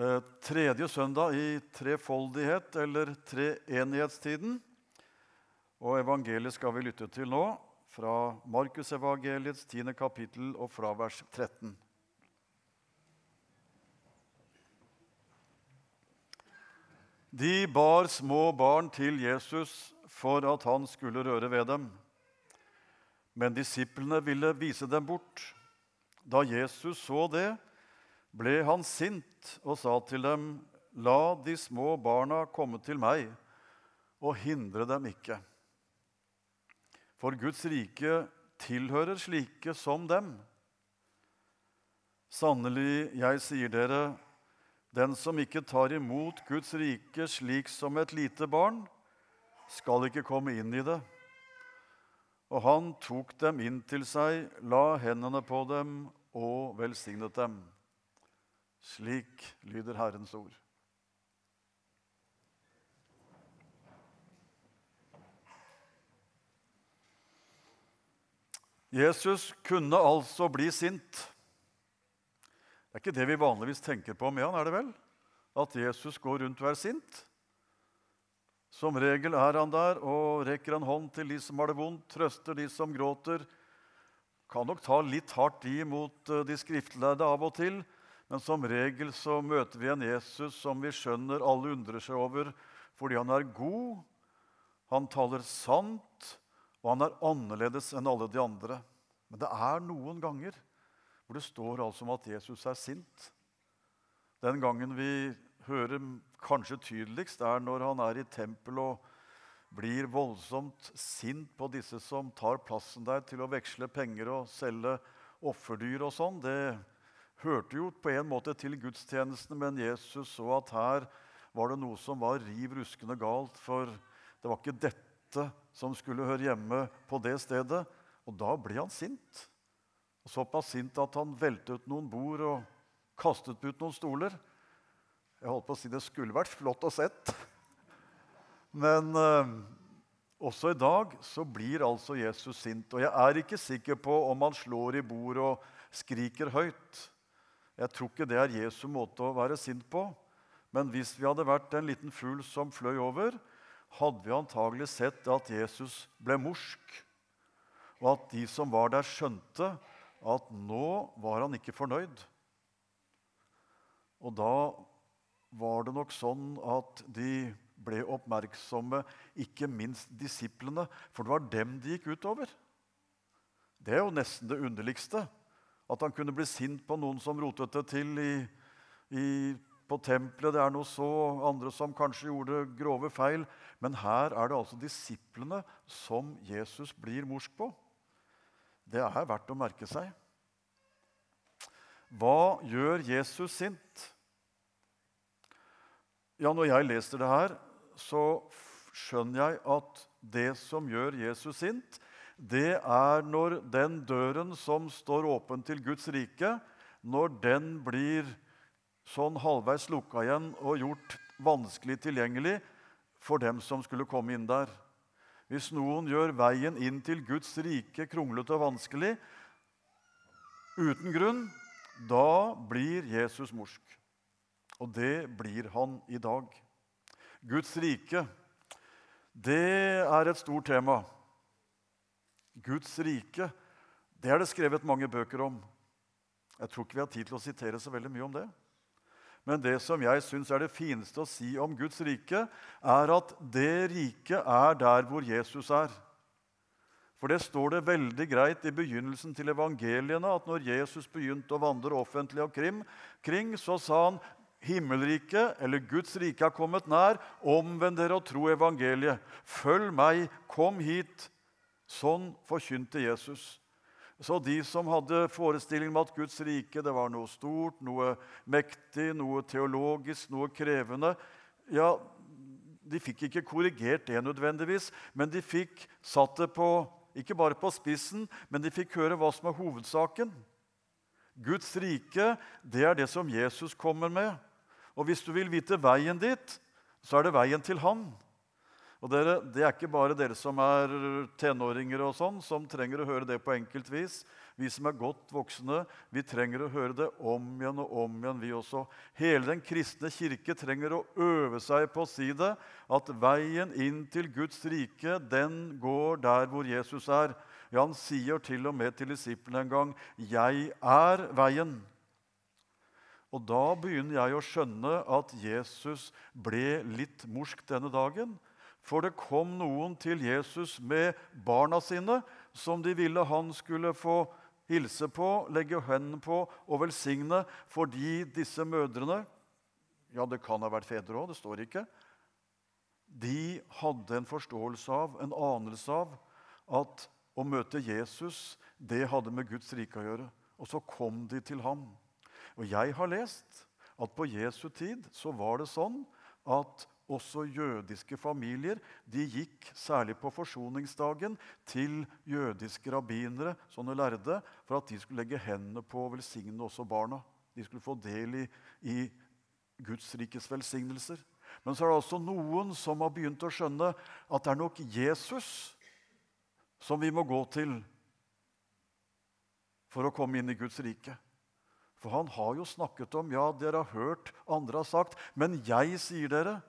Eh, tredje søndag i trefoldighet, eller treenighetstiden. Og evangeliet skal vi lytte til nå, fra Markusevangeliets tiende kapittel og fra vers 13. De bar små barn til Jesus for at han skulle røre ved dem. Men disiplene ville vise dem bort. Da Jesus så det, ble han sint og sa til dem, La de små barna komme til meg, og hindre dem ikke. For Guds rike tilhører slike som dem. Sannelig, jeg sier dere, den som ikke tar imot Guds rike slik som et lite barn, skal ikke komme inn i det. Og han tok dem inn til seg, la hendene på dem og velsignet dem. Slik lyder Herrens ord. Jesus kunne altså bli sint. Det er ikke det vi vanligvis tenker på med han, er det vel? At Jesus går rundt og er sint. Som regel er han der og rekker en hånd til de som har det vondt, trøster de som gråter. Kan nok ta litt hardt i mot eh, de skriftlærde av og til, men som regel så møter vi en Jesus som vi skjønner alle undrer seg over fordi han er god, han taler sant, og han er annerledes enn alle de andre. Men det er noen ganger hvor det står altså om at Jesus er sint. Den gangen vi hører kanskje tydeligst, er når han er i tempelet og blir voldsomt sint på disse som tar plassen der til å veksle penger og selge offerdyr og sånn. Det hørte jo på en måte til gudstjenestene, men Jesus så at her var det noe som var riv ruskende galt. For det var ikke dette som skulle høre hjemme på det stedet. Og da ble han sint. Såpass sint at han veltet noen bord og kastet ut noen stoler. Jeg holdt på å si det skulle vært flott å sett. Men eh, også i dag så blir altså Jesus sint. Og jeg er ikke sikker på om han slår i bord og skriker høyt. Jeg tror ikke det er Jesu måte å være sint på. Men hvis vi hadde vært en liten fugl som fløy over, hadde vi antagelig sett at Jesus ble morsk, og at de som var der, skjønte at nå var han ikke fornøyd. Og da var det nok sånn at de ble oppmerksomme, ikke minst disiplene, for det var dem de gikk utover. Det er jo nesten det underligste. At han kunne bli sint på noen som rotet det til i, i, på tempelet. Det er noe så andre som kanskje gjorde grove feil. Men her er det altså disiplene som Jesus blir morsk på. Det er verdt å merke seg. Hva gjør Jesus sint? Ja, Når jeg leser det her, så skjønner jeg at det som gjør Jesus sint, det er når den døren som står åpen til Guds rike, når den blir sånn halvveis lukka igjen og gjort vanskelig tilgjengelig for dem som skulle komme inn der. Hvis noen gjør veien inn til Guds rike kronglete og vanskelig uten grunn, da blir Jesus morsk. Og det blir han i dag. Guds rike, det er et stort tema. Guds rike, det er det skrevet mange bøker om. Jeg tror ikke vi har tid til å sitere så veldig mye om det. Men det som jeg syns er det fineste å si om Guds rike, er at det riket er der hvor Jesus er. For det står det veldig greit i begynnelsen til evangeliene at når Jesus begynte å vandre offentlig og kring, så sa han himmelriket, eller Guds rike, er kommet nær. Omvend dere og tro evangeliet. Følg meg, kom hit. Sånn forkynte Jesus. Så de som hadde forestillingen om at Guds rike det var noe stort, noe mektig, noe teologisk, noe krevende ja, De fikk ikke korrigert det nødvendigvis, men de fikk satt det på, ikke bare på spissen, men de fikk høre hva som er hovedsaken. Guds rike, det er det som Jesus kommer med. Og hvis du vil vite veien dit, så er det veien til Han. Og dere, Det er ikke bare dere som er tenåringer og sånn, som trenger å høre det på enkelt vis. Vi som er godt voksne, vi trenger å høre det om igjen og om igjen, vi også. Hele den kristne kirke trenger å øve seg på å si det, at veien inn til Guds rike, den går der hvor Jesus er. Ja, han sier til og med til disiplene en gang 'Jeg er veien'. Og da begynner jeg å skjønne at Jesus ble litt morsk denne dagen. For det kom noen til Jesus med barna sine som de ville han skulle få hilse på, legge hendene på og velsigne, fordi disse mødrene Ja, det kan ha vært fedre òg, det står ikke. De hadde en forståelse av, en anelse av, at å møte Jesus, det hadde med Guds rike å gjøre. Og så kom de til ham. Og jeg har lest at på Jesu tid så var det sånn at også jødiske familier de gikk, særlig på forsoningsdagen, til jødiske rabbinere, sånne lærde, for at de skulle legge hendene på og velsigne også barna. De skulle få del i, i Guds rikes velsignelser. Men så er det også noen som har begynt å skjønne at det er nok Jesus som vi må gå til for å komme inn i Guds rike. For han har jo snakket om ja, dere har hørt andre har sagt, men jeg sier dere.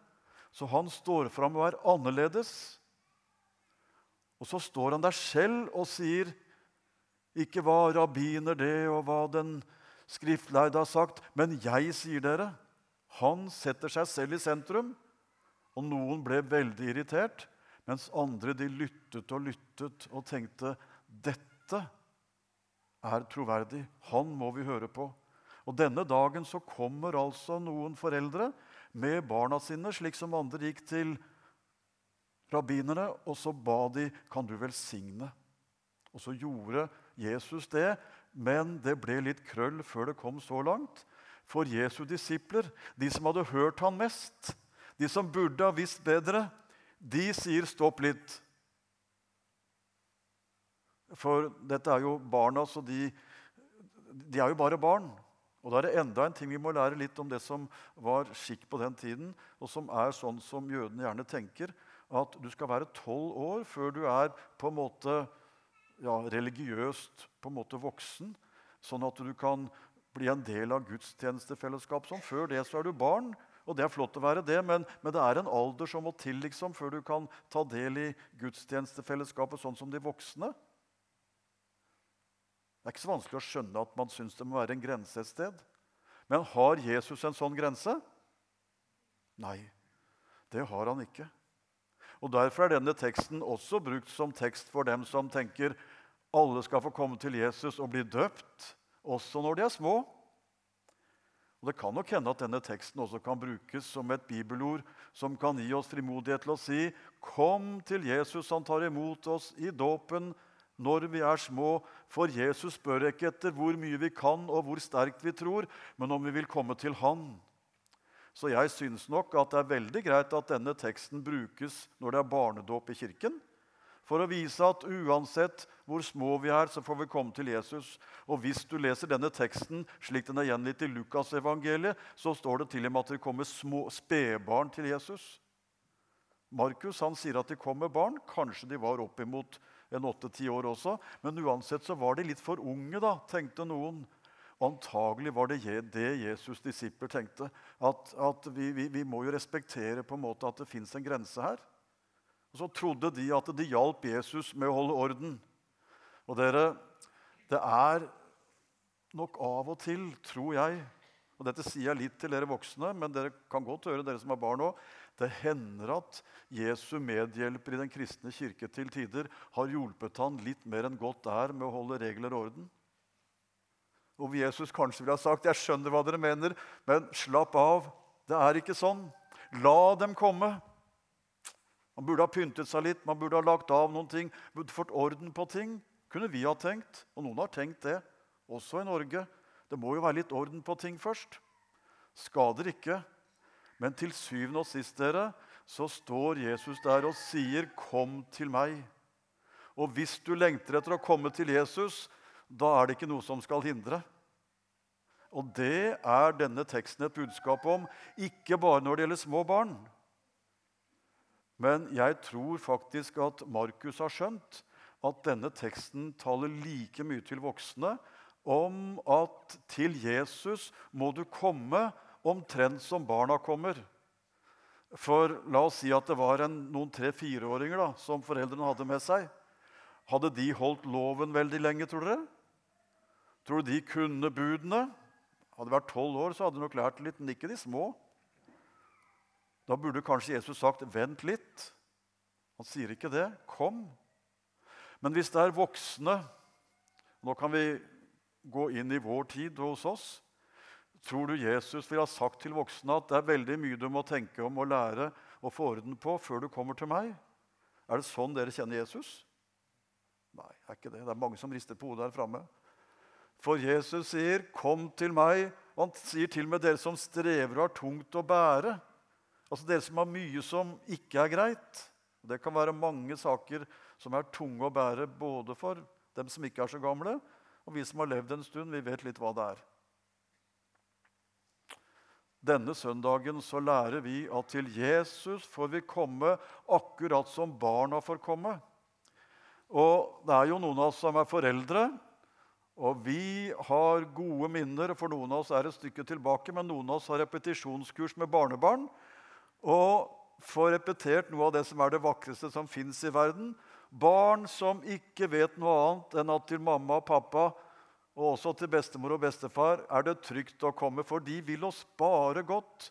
Så han står fram og er annerledes. Og så står han der selv og sier ikke hva rabbiner det, og hva den skriftlærde har sagt, men jeg sier dere. Han setter seg selv i sentrum, og noen ble veldig irritert, mens andre de lyttet og lyttet og tenkte dette er troverdig. Han må vi høre på. Og Denne dagen så kommer altså noen foreldre med barna sine, slik som andre gikk til rabbinerne, og så ba de kan du velsigne. Og så gjorde Jesus det, men det ble litt krøll før det kom så langt. For Jesu disipler, de som hadde hørt han mest, de som burde ha visst bedre, de sier 'stopp litt'. For dette er jo barna, så de, de er jo bare barn. Og da er det enda en ting vi må lære litt om det som var skikk på den tiden, og som er sånn som jødene gjerne tenker, at du skal være tolv år før du er på en måte ja, religiøst på en måte voksen, sånn at du kan bli en del av gudstjenestefellesskap. Sånn. Før det så er du barn, og det er flott å være det, men, men det er en alder som må til liksom, før du kan ta del i gudstjenestefellesskapet sånn som de voksne. Det er ikke så vanskelig å skjønne at man syns det må være en grense et sted. Men har Jesus en sånn grense? Nei, det har han ikke. Og Derfor er denne teksten også brukt som tekst for dem som tenker alle skal få komme til Jesus og bli døpt, også når de er små. Og Det kan nok hende at denne teksten også kan brukes som et bibelord som kan gi oss frimodighet til å si Kom til Jesus, han tar imot oss i dåpen når vi er små, for Jesus spør ikke etter hvor mye vi kan og hvor sterkt vi tror, men om vi vil komme til Han. Så jeg syns nok at det er veldig greit at denne teksten brukes når det er barnedåp i kirken, for å vise at uansett hvor små vi er, så får vi komme til Jesus. Og hvis du leser denne teksten slik den er gjengitt i Lukasevangeliet, så står det til og med at det kommer små spedbarn til Jesus. Markus han sier at de kom med barn. Kanskje de var oppimot en åtte-ti år også. Men uansett så var de litt for unge, da, tenkte noen. Antagelig var det det Jesus' disipler tenkte. At, at vi, vi, vi, må jo respektere på en måte at det fins en grense her. Og Så trodde de at de hjalp Jesus med å holde orden. Og dere, det er nok av og til, tror jeg og Dette sier jeg litt til dere voksne, men dere kan godt høre dere som har barn òg. Det hender at Jesu medhjelper i den kristne kirke til tider har hjulpet han litt mer enn godt er med å holde regler og orden. Og Jesus kanskje ville ha sagt 'Jeg skjønner hva dere mener, men slapp av. Det er ikke sånn. La dem komme.' Man burde ha pyntet seg litt, man burde ha lagt av noen ting, burde fått orden på ting. Kunne vi ha tenkt, og noen har tenkt det, også i Norge. Det må jo være litt orden på ting først. Skader ikke. Men til syvende og sist dere, så står Jesus der og sier, 'Kom til meg'. Og hvis du lengter etter å komme til Jesus, da er det ikke noe som skal hindre. Og det er denne teksten et budskap om, ikke bare når det gjelder små barn. Men jeg tror faktisk at Markus har skjønt at denne teksten taler like mye til voksne om at til Jesus må du komme omtrent som barna kommer. For la oss si at det var en, noen tre-fireåringer som foreldrene hadde med seg. Hadde de holdt loven veldig lenge, tror dere? Tror du de kunne budene? Hadde de vært tolv år, så hadde de nok lært litt, men ikke de små. Da burde kanskje Jesus sagt 'vent litt'. Han sier ikke det. Kom. Men hvis det er voksne Nå kan vi gå inn i vår tid hos oss. Tror du Jesus vil ha sagt til voksne at det er veldig mye du må tenke om og lære og få orden på før du kommer til meg? Er det sånn dere kjenner Jesus? Nei, det er ikke det. Det er mange som rister på hodet her framme. For Jesus sier, 'Kom til meg', og han sier til og med 'dere som strever og har tungt å bære'. Altså dere som har mye som ikke er greit. Det kan være mange saker som er tunge å bære, både for dem som ikke er så gamle, og vi som har levd en stund. Vi vet litt hva det er. Denne søndagen så lærer vi at til Jesus får vi komme akkurat som barna får komme. Og det er jo noen av oss som er foreldre, og vi har gode minner. For noen av oss er et stykke tilbake, men noen av oss har repetisjonskurs med barnebarn. Og får repetert noe av det som er det vakreste som fins i verden. Barn som ikke vet noe annet enn at til mamma og pappa og også til bestemor og bestefar er det trygt å komme, for de vil oss bare godt.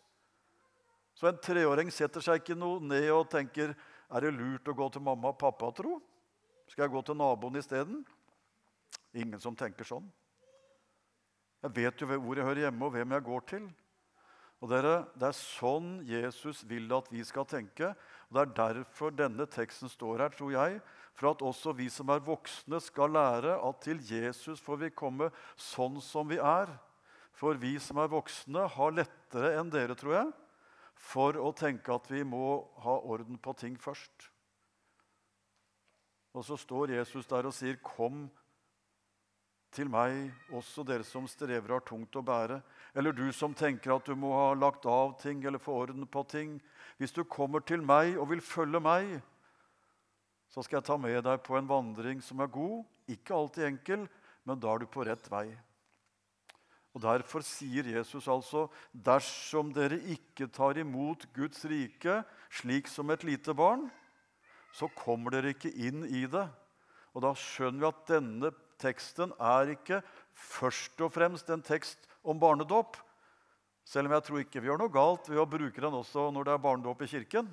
Så en treåring setter seg ikke noe ned og tenker er det lurt å gå til mamma og pappa, tro? Skal jeg gå til naboen isteden? Ingen som tenker sånn. Jeg vet jo hvor jeg hører hjemme, og hvem jeg går til. Og dere, Det er sånn Jesus vil at vi skal tenke. Og Det er derfor denne teksten står her, tror jeg. For at også vi som er voksne, skal lære at til Jesus får vi komme sånn som vi er. For vi som er voksne, har lettere enn dere, tror jeg, for å tenke at vi må ha orden på ting først. Og så står Jesus der og sier, 'Kom til meg, også dere som strever har tungt å bære, eller du som tenker at du må ha lagt av ting eller få orden på ting. Hvis du kommer til meg og vil følge meg, så skal jeg ta med deg på en vandring som er god, ikke alltid enkel, men da er du på rett vei. Og Derfor sier Jesus altså, dersom dere ikke tar imot Guds rike slik som et lite barn, så kommer dere ikke inn i det. Og da skjønner vi at denne teksten er ikke først og fremst en tekst om barnedåp. Selv om jeg tror ikke vi gjør noe galt ved å bruke den også når det er barnedåp i kirken.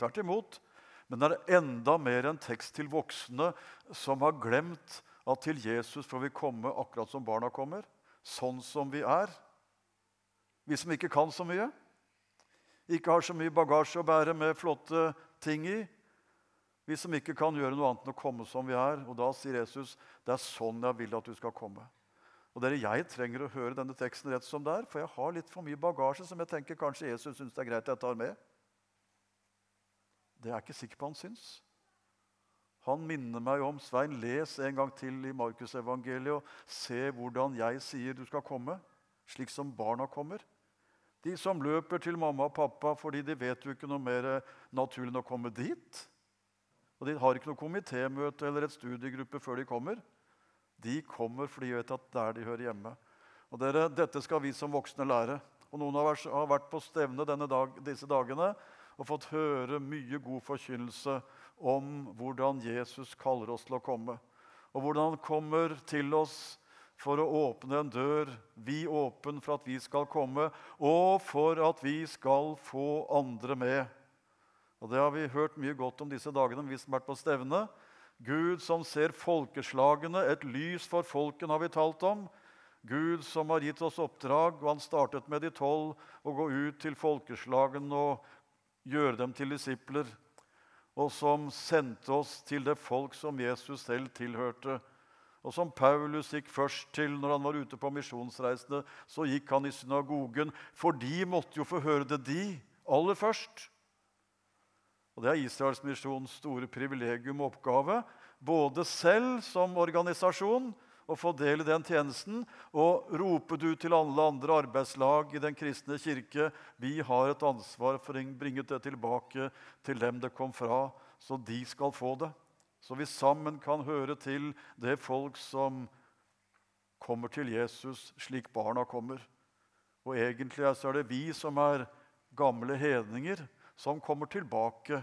Tvert imot. Men det er enda mer en tekst til voksne som har glemt at til Jesus får vi komme akkurat som barna kommer. Sånn som vi er. Vi som ikke kan så mye. Ikke har så mye bagasje å bære med flotte ting i. Vi som ikke kan gjøre noe annet enn å komme som vi er. Og da sier Jesus, 'Det er sånn jeg vil at du skal komme'. Og dere, Jeg trenger å høre denne teksten rett som det er, for jeg har litt for mye bagasje som jeg tenker kanskje Jesus syns det er greit jeg tar med. Det er jeg ikke sikker på han syns. Han minner meg om Svein, les en gang til i Markusevangeliet og se hvordan jeg sier du skal komme, slik som barna kommer. De som løper til mamma og pappa fordi de vet jo ikke noe mer naturlig enn å komme dit. Og de har ikke noe komitémøte eller et studiegruppe før de kommer. De kommer fordi de vet at det er de hører hjemme. Og dere, Dette skal vi som voksne lære. Og Noen har vært på stevne dag, disse dagene og fått høre mye god forkynnelse om hvordan Jesus kaller oss til å komme. Og hvordan han kommer til oss for å åpne en dør, vi åpen for at vi skal komme, og for at vi skal få andre med. Og Det har vi hørt mye godt om disse dagene, vi som har vært på stevne. Gud som ser folkeslagene, et lys for folken, har vi talt om. Gud som har gitt oss oppdrag, og han startet med de tolv, å gå ut til folkeslagene og gjøre dem til disipler. Og som sendte oss til det folk som Jesus selv tilhørte. Og som Paulus gikk først til når han var ute på misjonsreisene, så gikk han i synagogen, for de måtte jo få høre det, de, aller først. Og Det er Israels misjons store privilegium og oppgave. Både selv som organisasjon å få del i den tjenesten. Og rope du til alle andre arbeidslag i Den kristne kirke vi har et ansvar for å bringe det tilbake til dem det kom fra, så de skal få det. så vi sammen kan høre til det folk som kommer til Jesus slik barna kommer. Og egentlig så er det vi som er gamle hedninger, som kommer tilbake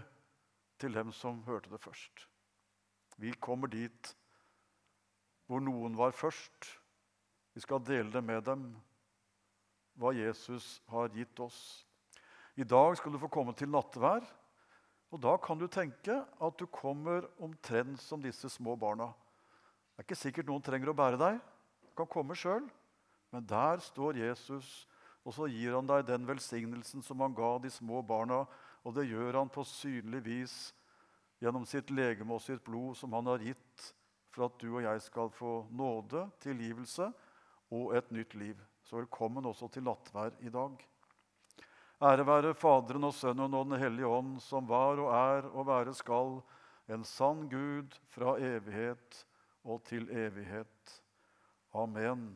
til dem som hørte det først. Vi kommer dit hvor noen var først. Vi skal dele det med dem, hva Jesus har gitt oss. I dag skal du få komme til nattvær. Og da kan du tenke at du kommer omtrent som disse små barna. Det er ikke sikkert noen trenger å bære deg. Du kan komme sjøl. Men der står Jesus, og så gir han deg den velsignelsen som han ga de små barna. Og det gjør han på synlig vis gjennom sitt legeme og sitt blod, som han har gitt for at du og jeg skal få nåde, tilgivelse og et nytt liv. Så velkommen også til nattvær i dag. Ære være Faderen og Sønnen og Den hellige ånd, som var og er og være skal, en sann Gud fra evighet og til evighet. Amen.